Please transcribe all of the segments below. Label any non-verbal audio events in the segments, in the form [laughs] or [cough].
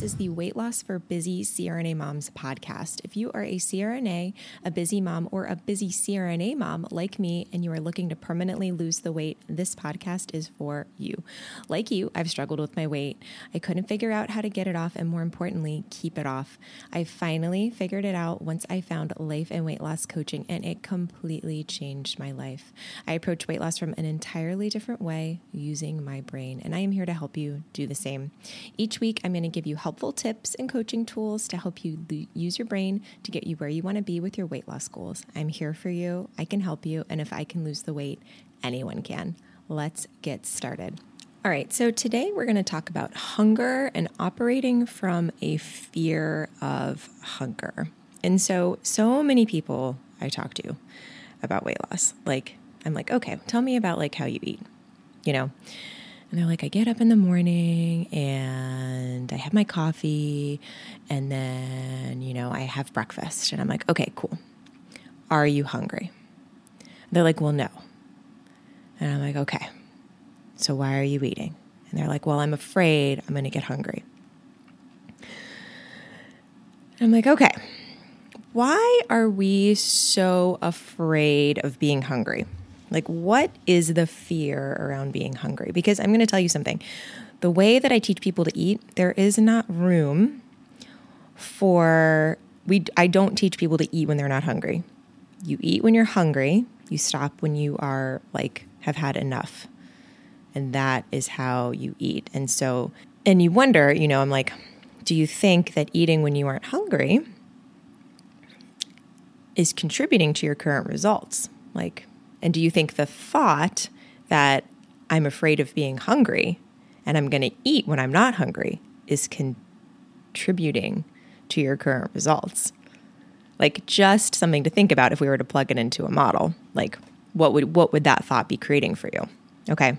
This is the Weight Loss for Busy CRNA Moms podcast. If you are a CRNA, a busy mom, or a busy CRNA mom like me, and you are looking to permanently lose the weight, this podcast is for you. Like you, I've struggled with my weight. I couldn't figure out how to get it off, and more importantly, keep it off. I finally figured it out once I found life and weight loss coaching, and it completely changed my life. I approach weight loss from an entirely different way using my brain, and I am here to help you do the same. Each week, I'm going to give you helpful tips and coaching tools to help you use your brain to get you where you want to be with your weight loss goals. I'm here for you. I can help you. And if I can lose the weight, anyone can. Let's get started. All right, so today we're going to talk about hunger and operating from a fear of hunger. And so, so many people I talk to about weight loss, like, I'm like, okay, tell me about like how you eat, you know? And they're like, I get up in the morning and I have my coffee and then, you know, I have breakfast. And I'm like, okay, cool. Are you hungry? They're like, well, no. And I'm like, okay. So why are you eating? And they're like, well, I'm afraid I'm going to get hungry. And I'm like, okay. Why are we so afraid of being hungry? Like, what is the fear around being hungry? Because I'm going to tell you something. The way that I teach people to eat, there is not room for we I don't teach people to eat when they're not hungry. You eat when you're hungry, you stop when you are like have had enough. And that is how you eat. And so and you wonder, you know, I'm like, do you think that eating when you aren't hungry is contributing to your current results? Like and do you think the thought that I'm afraid of being hungry and I'm going to eat when I'm not hungry is contributing to your current results? Like just something to think about if we were to plug it into a model. Like what would what would that thought be creating for you? Okay.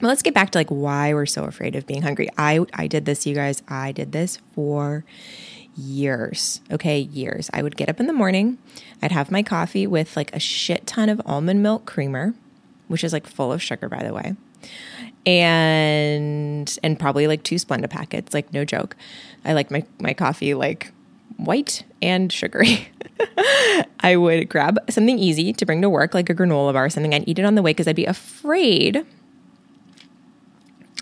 Well, let's get back to like why we're so afraid of being hungry. I I did this, you guys. I did this for years. Okay, years. I would get up in the morning, I'd have my coffee with like a shit ton of almond milk creamer, which is like full of sugar, by the way. And and probably like two Splenda packets, like no joke. I like my, my coffee like white and sugary. [laughs] I would grab something easy to bring to work, like a granola bar or something. I'd eat it on the way because I'd be afraid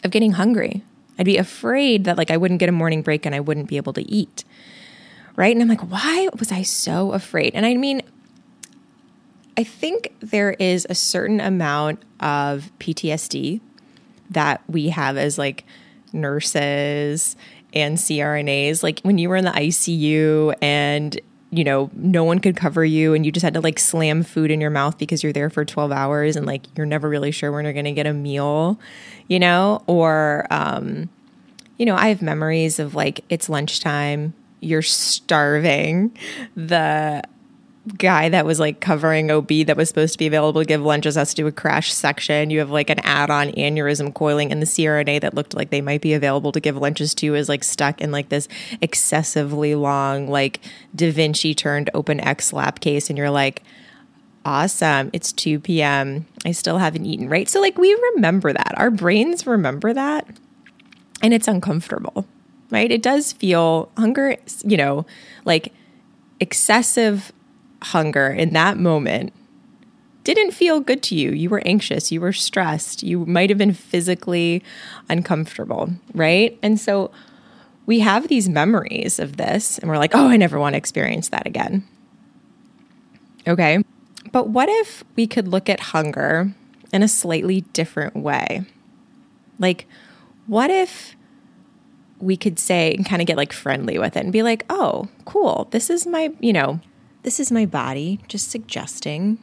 of getting hungry. I'd be afraid that like I wouldn't get a morning break and I wouldn't be able to eat. Right? And I'm like, why was I so afraid? And I mean, I think there is a certain amount of PTSD that we have as like nurses and CRNAs. Like when you were in the ICU and you know, no one could cover you and you just had to like slam food in your mouth because you're there for 12 hours and like you're never really sure when you're going to get a meal, you know? Or, um, you know, I have memories of like it's lunchtime, you're starving. The guy that was like covering OB that was supposed to be available to give lunches has to do a crash section. You have like an add on aneurysm coiling, and the CRNA that looked like they might be available to give lunches to is like stuck in like this excessively long, like Da Vinci turned open X lap case. And you're like, awesome. It's 2 p.m. I still haven't eaten, right? So, like, we remember that. Our brains remember that. And it's uncomfortable, right? It does feel hunger, you know, like excessive hunger in that moment didn't feel good to you. You were anxious, you were stressed, you might have been physically uncomfortable, right? And so we have these memories of this and we're like, oh, I never want to experience that again. Okay. But what if we could look at hunger in a slightly different way? Like, what if we could say and kind of get like friendly with it and be like, oh, cool. This is my, you know, this is my body just suggesting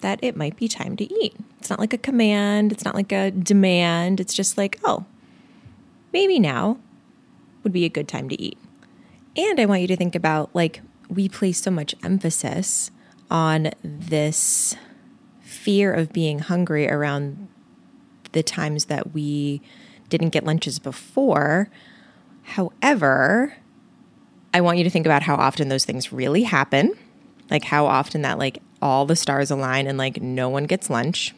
that it might be time to eat. It's not like a command, it's not like a demand. It's just like, oh, maybe now would be a good time to eat. And I want you to think about like, we place so much emphasis on this fear of being hungry around the times that we didn't get lunches before. However, I want you to think about how often those things really happen, like how often that like all the stars align and like no one gets lunch.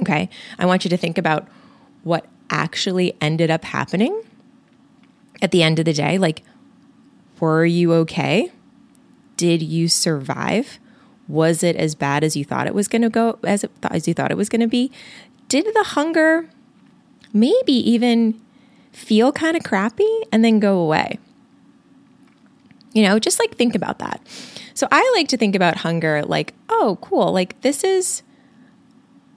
Okay. I want you to think about what actually ended up happening at the end of the day, like, were you okay? Did you survive? Was it as bad as you thought it was going to go, as, it, as you thought it was going to be? Did the hunger maybe even feel kind of crappy and then go away? You know, just like think about that. So I like to think about hunger like, oh, cool. Like this is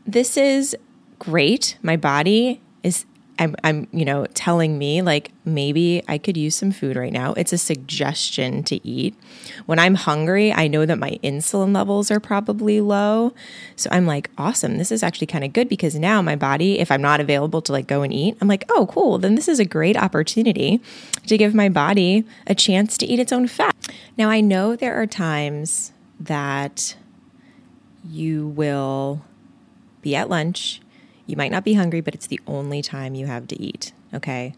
this is great. My body is I'm, I'm, you know, telling me like maybe I could use some food right now. It's a suggestion to eat. When I'm hungry, I know that my insulin levels are probably low. So I'm like, awesome. This is actually kind of good because now my body, if I'm not available to like go and eat, I'm like, oh, cool. Then this is a great opportunity to give my body a chance to eat its own fat. Now, I know there are times that you will be at lunch you might not be hungry, but it's the only time you have to eat. Okay.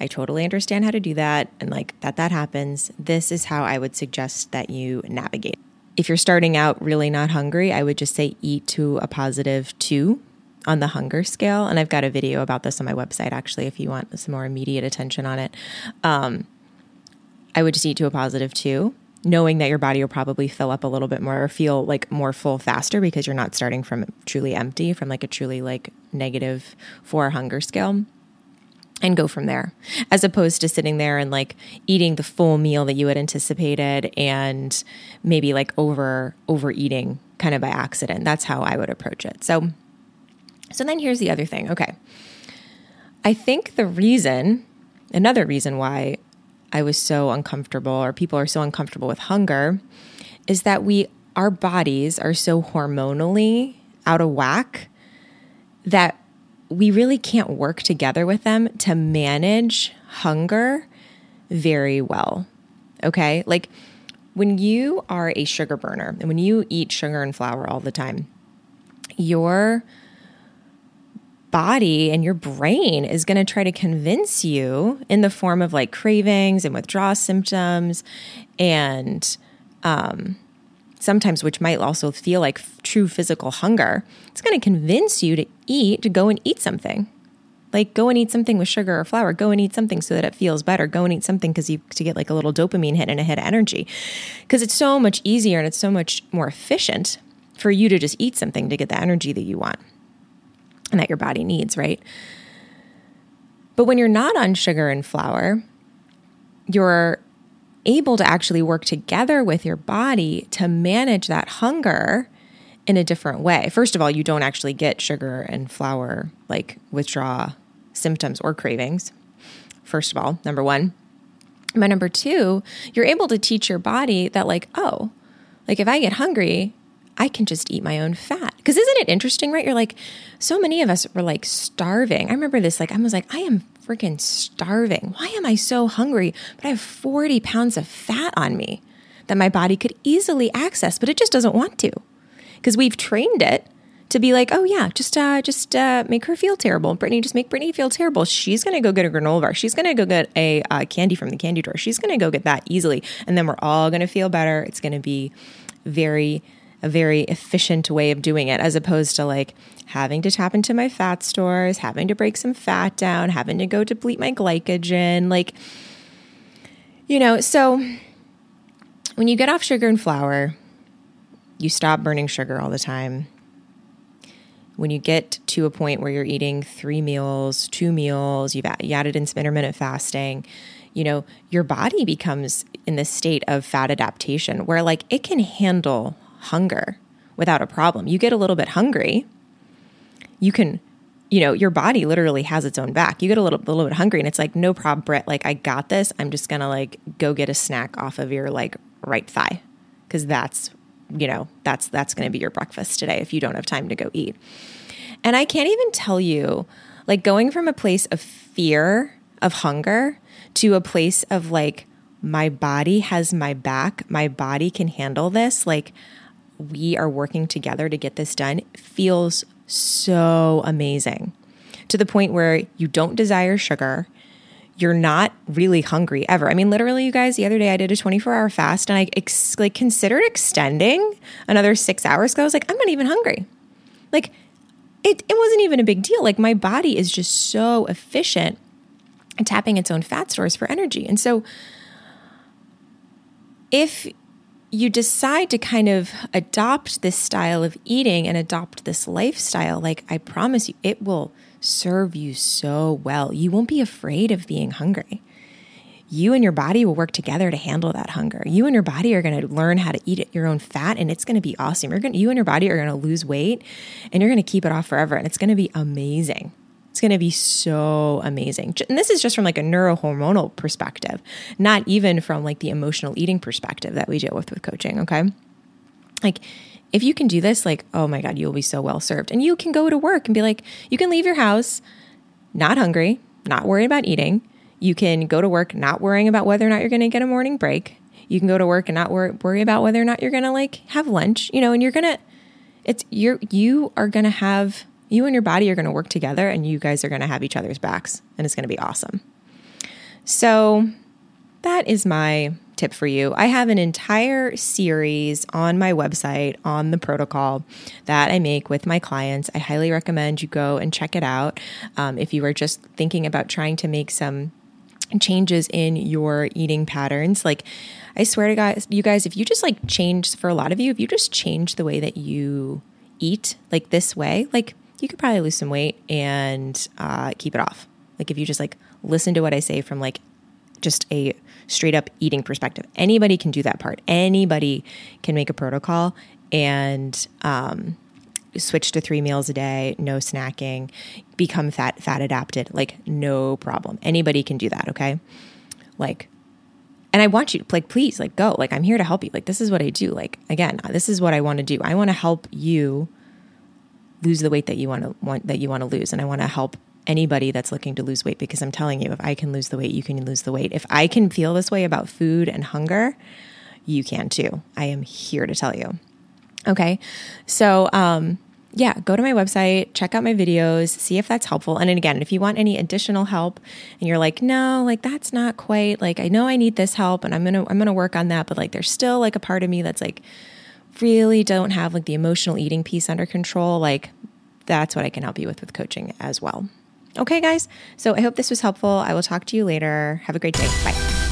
I totally understand how to do that and like that that happens. This is how I would suggest that you navigate. If you're starting out really not hungry, I would just say eat to a positive 2 on the hunger scale and I've got a video about this on my website actually if you want some more immediate attention on it. Um, I would just eat to a positive 2 knowing that your body will probably fill up a little bit more or feel like more full faster because you're not starting from truly empty from like a truly like negative four hunger scale and go from there. As opposed to sitting there and like eating the full meal that you had anticipated and maybe like over overeating kind of by accident. That's how i would approach it. So so then here's the other thing. Okay. I think the reason another reason why I was so uncomfortable or people are so uncomfortable with hunger is that we our bodies are so hormonally out of whack that we really can't work together with them to manage hunger very well. Okay? Like when you are a sugar burner and when you eat sugar and flour all the time, your body and your brain is going to try to convince you in the form of like cravings and withdrawal symptoms and um, sometimes which might also feel like f- true physical hunger. It's going to convince you to eat to go and eat something. Like go and eat something with sugar or flour. Go and eat something so that it feels better. Go and eat something because you to get like a little dopamine hit and a hit of energy. Because it's so much easier and it's so much more efficient for you to just eat something to get the energy that you want and that your body needs, right? But when you're not on sugar and flour, you're able to actually work together with your body to manage that hunger in a different way. First of all, you don't actually get sugar and flour like withdraw symptoms or cravings. First of all, number one. But number two, you're able to teach your body that, like, oh, like if I get hungry, I can just eat my own fat. Because isn't it interesting, right? You're like, so many of us were like starving. I remember this, like, I was like, I am freaking starving. Why am I so hungry? But I have 40 pounds of fat on me that my body could easily access, but it just doesn't want to. Because we've trained it to be like, oh yeah, just uh, just uh, make her feel terrible. Brittany, just make Brittany feel terrible. She's gonna go get a granola bar. She's gonna go get a uh, candy from the candy drawer. She's gonna go get that easily, and then we're all gonna feel better. It's gonna be very a very efficient way of doing it as opposed to like having to tap into my fat stores, having to break some fat down, having to go deplete my glycogen. Like, you know, so when you get off sugar and flour, you stop burning sugar all the time. When you get to a point where you're eating three meals, two meals, you've added in some intermittent fasting, you know, your body becomes in this state of fat adaptation where like it can handle hunger without a problem. You get a little bit hungry, you can, you know, your body literally has its own back. You get a little, a little bit hungry, and it's like, no problem, Brett. Like, I got this. I'm just gonna like go get a snack off of your like right thigh, because that's, you know, that's that's gonna be your breakfast today if you don't have time to go eat. And I can't even tell you, like, going from a place of fear of hunger to a place of like, my body has my back. My body can handle this. Like, we are working together to get this done feels so amazing to the point where you don't desire sugar. You're not really hungry ever. I mean, literally, you guys, the other day I did a 24 hour fast and I ex- like considered extending another six hours because I was like, I'm not even hungry. Like, it, it wasn't even a big deal. Like, my body is just so efficient at tapping its own fat stores for energy. And so if you decide to kind of adopt this style of eating and adopt this lifestyle, like I promise you, it will serve you so well. You won't be afraid of being hungry. You and your body will work together to handle that hunger. You and your body are going to learn how to eat your own fat, and it's going to be awesome. You're going, you and your body are going to lose weight, and you're going to keep it off forever, and it's going to be amazing. It's going to be so amazing. And this is just from like a neurohormonal perspective, not even from like the emotional eating perspective that we deal with with coaching. Okay. Like, if you can do this, like, oh my God, you'll be so well served. And you can go to work and be like, you can leave your house not hungry, not worried about eating. You can go to work not worrying about whether or not you're going to get a morning break. You can go to work and not wor- worry about whether or not you're going to like have lunch, you know, and you're going to, it's, you're, you are going to have you and your body are going to work together and you guys are going to have each other's backs and it's going to be awesome. So, that is my tip for you. I have an entire series on my website on the protocol that I make with my clients. I highly recommend you go and check it out. Um, if you are just thinking about trying to make some changes in your eating patterns, like I swear to guys, you guys, if you just like change for a lot of you, if you just change the way that you eat like this way, like you could probably lose some weight and uh, keep it off. Like if you just like listen to what I say from like just a straight up eating perspective. Anybody can do that part. Anybody can make a protocol and um, switch to three meals a day, no snacking, become fat fat adapted. Like no problem. Anybody can do that. Okay, like. And I want you, like, please, like, go. Like, I'm here to help you. Like, this is what I do. Like, again, this is what I want to do. I want to help you lose the weight that you want to want that you want to lose and I want to help anybody that's looking to lose weight because I'm telling you if I can lose the weight you can lose the weight. If I can feel this way about food and hunger, you can too. I am here to tell you. Okay? So, um yeah, go to my website, check out my videos, see if that's helpful. And again, if you want any additional help and you're like, "No, like that's not quite like I know I need this help and I'm to I'm to work on that, but like there's still like a part of me that's like really don't have like the emotional eating piece under control, like that's what I can help you with with coaching as well. Okay, guys. So I hope this was helpful. I will talk to you later. Have a great day. Bye.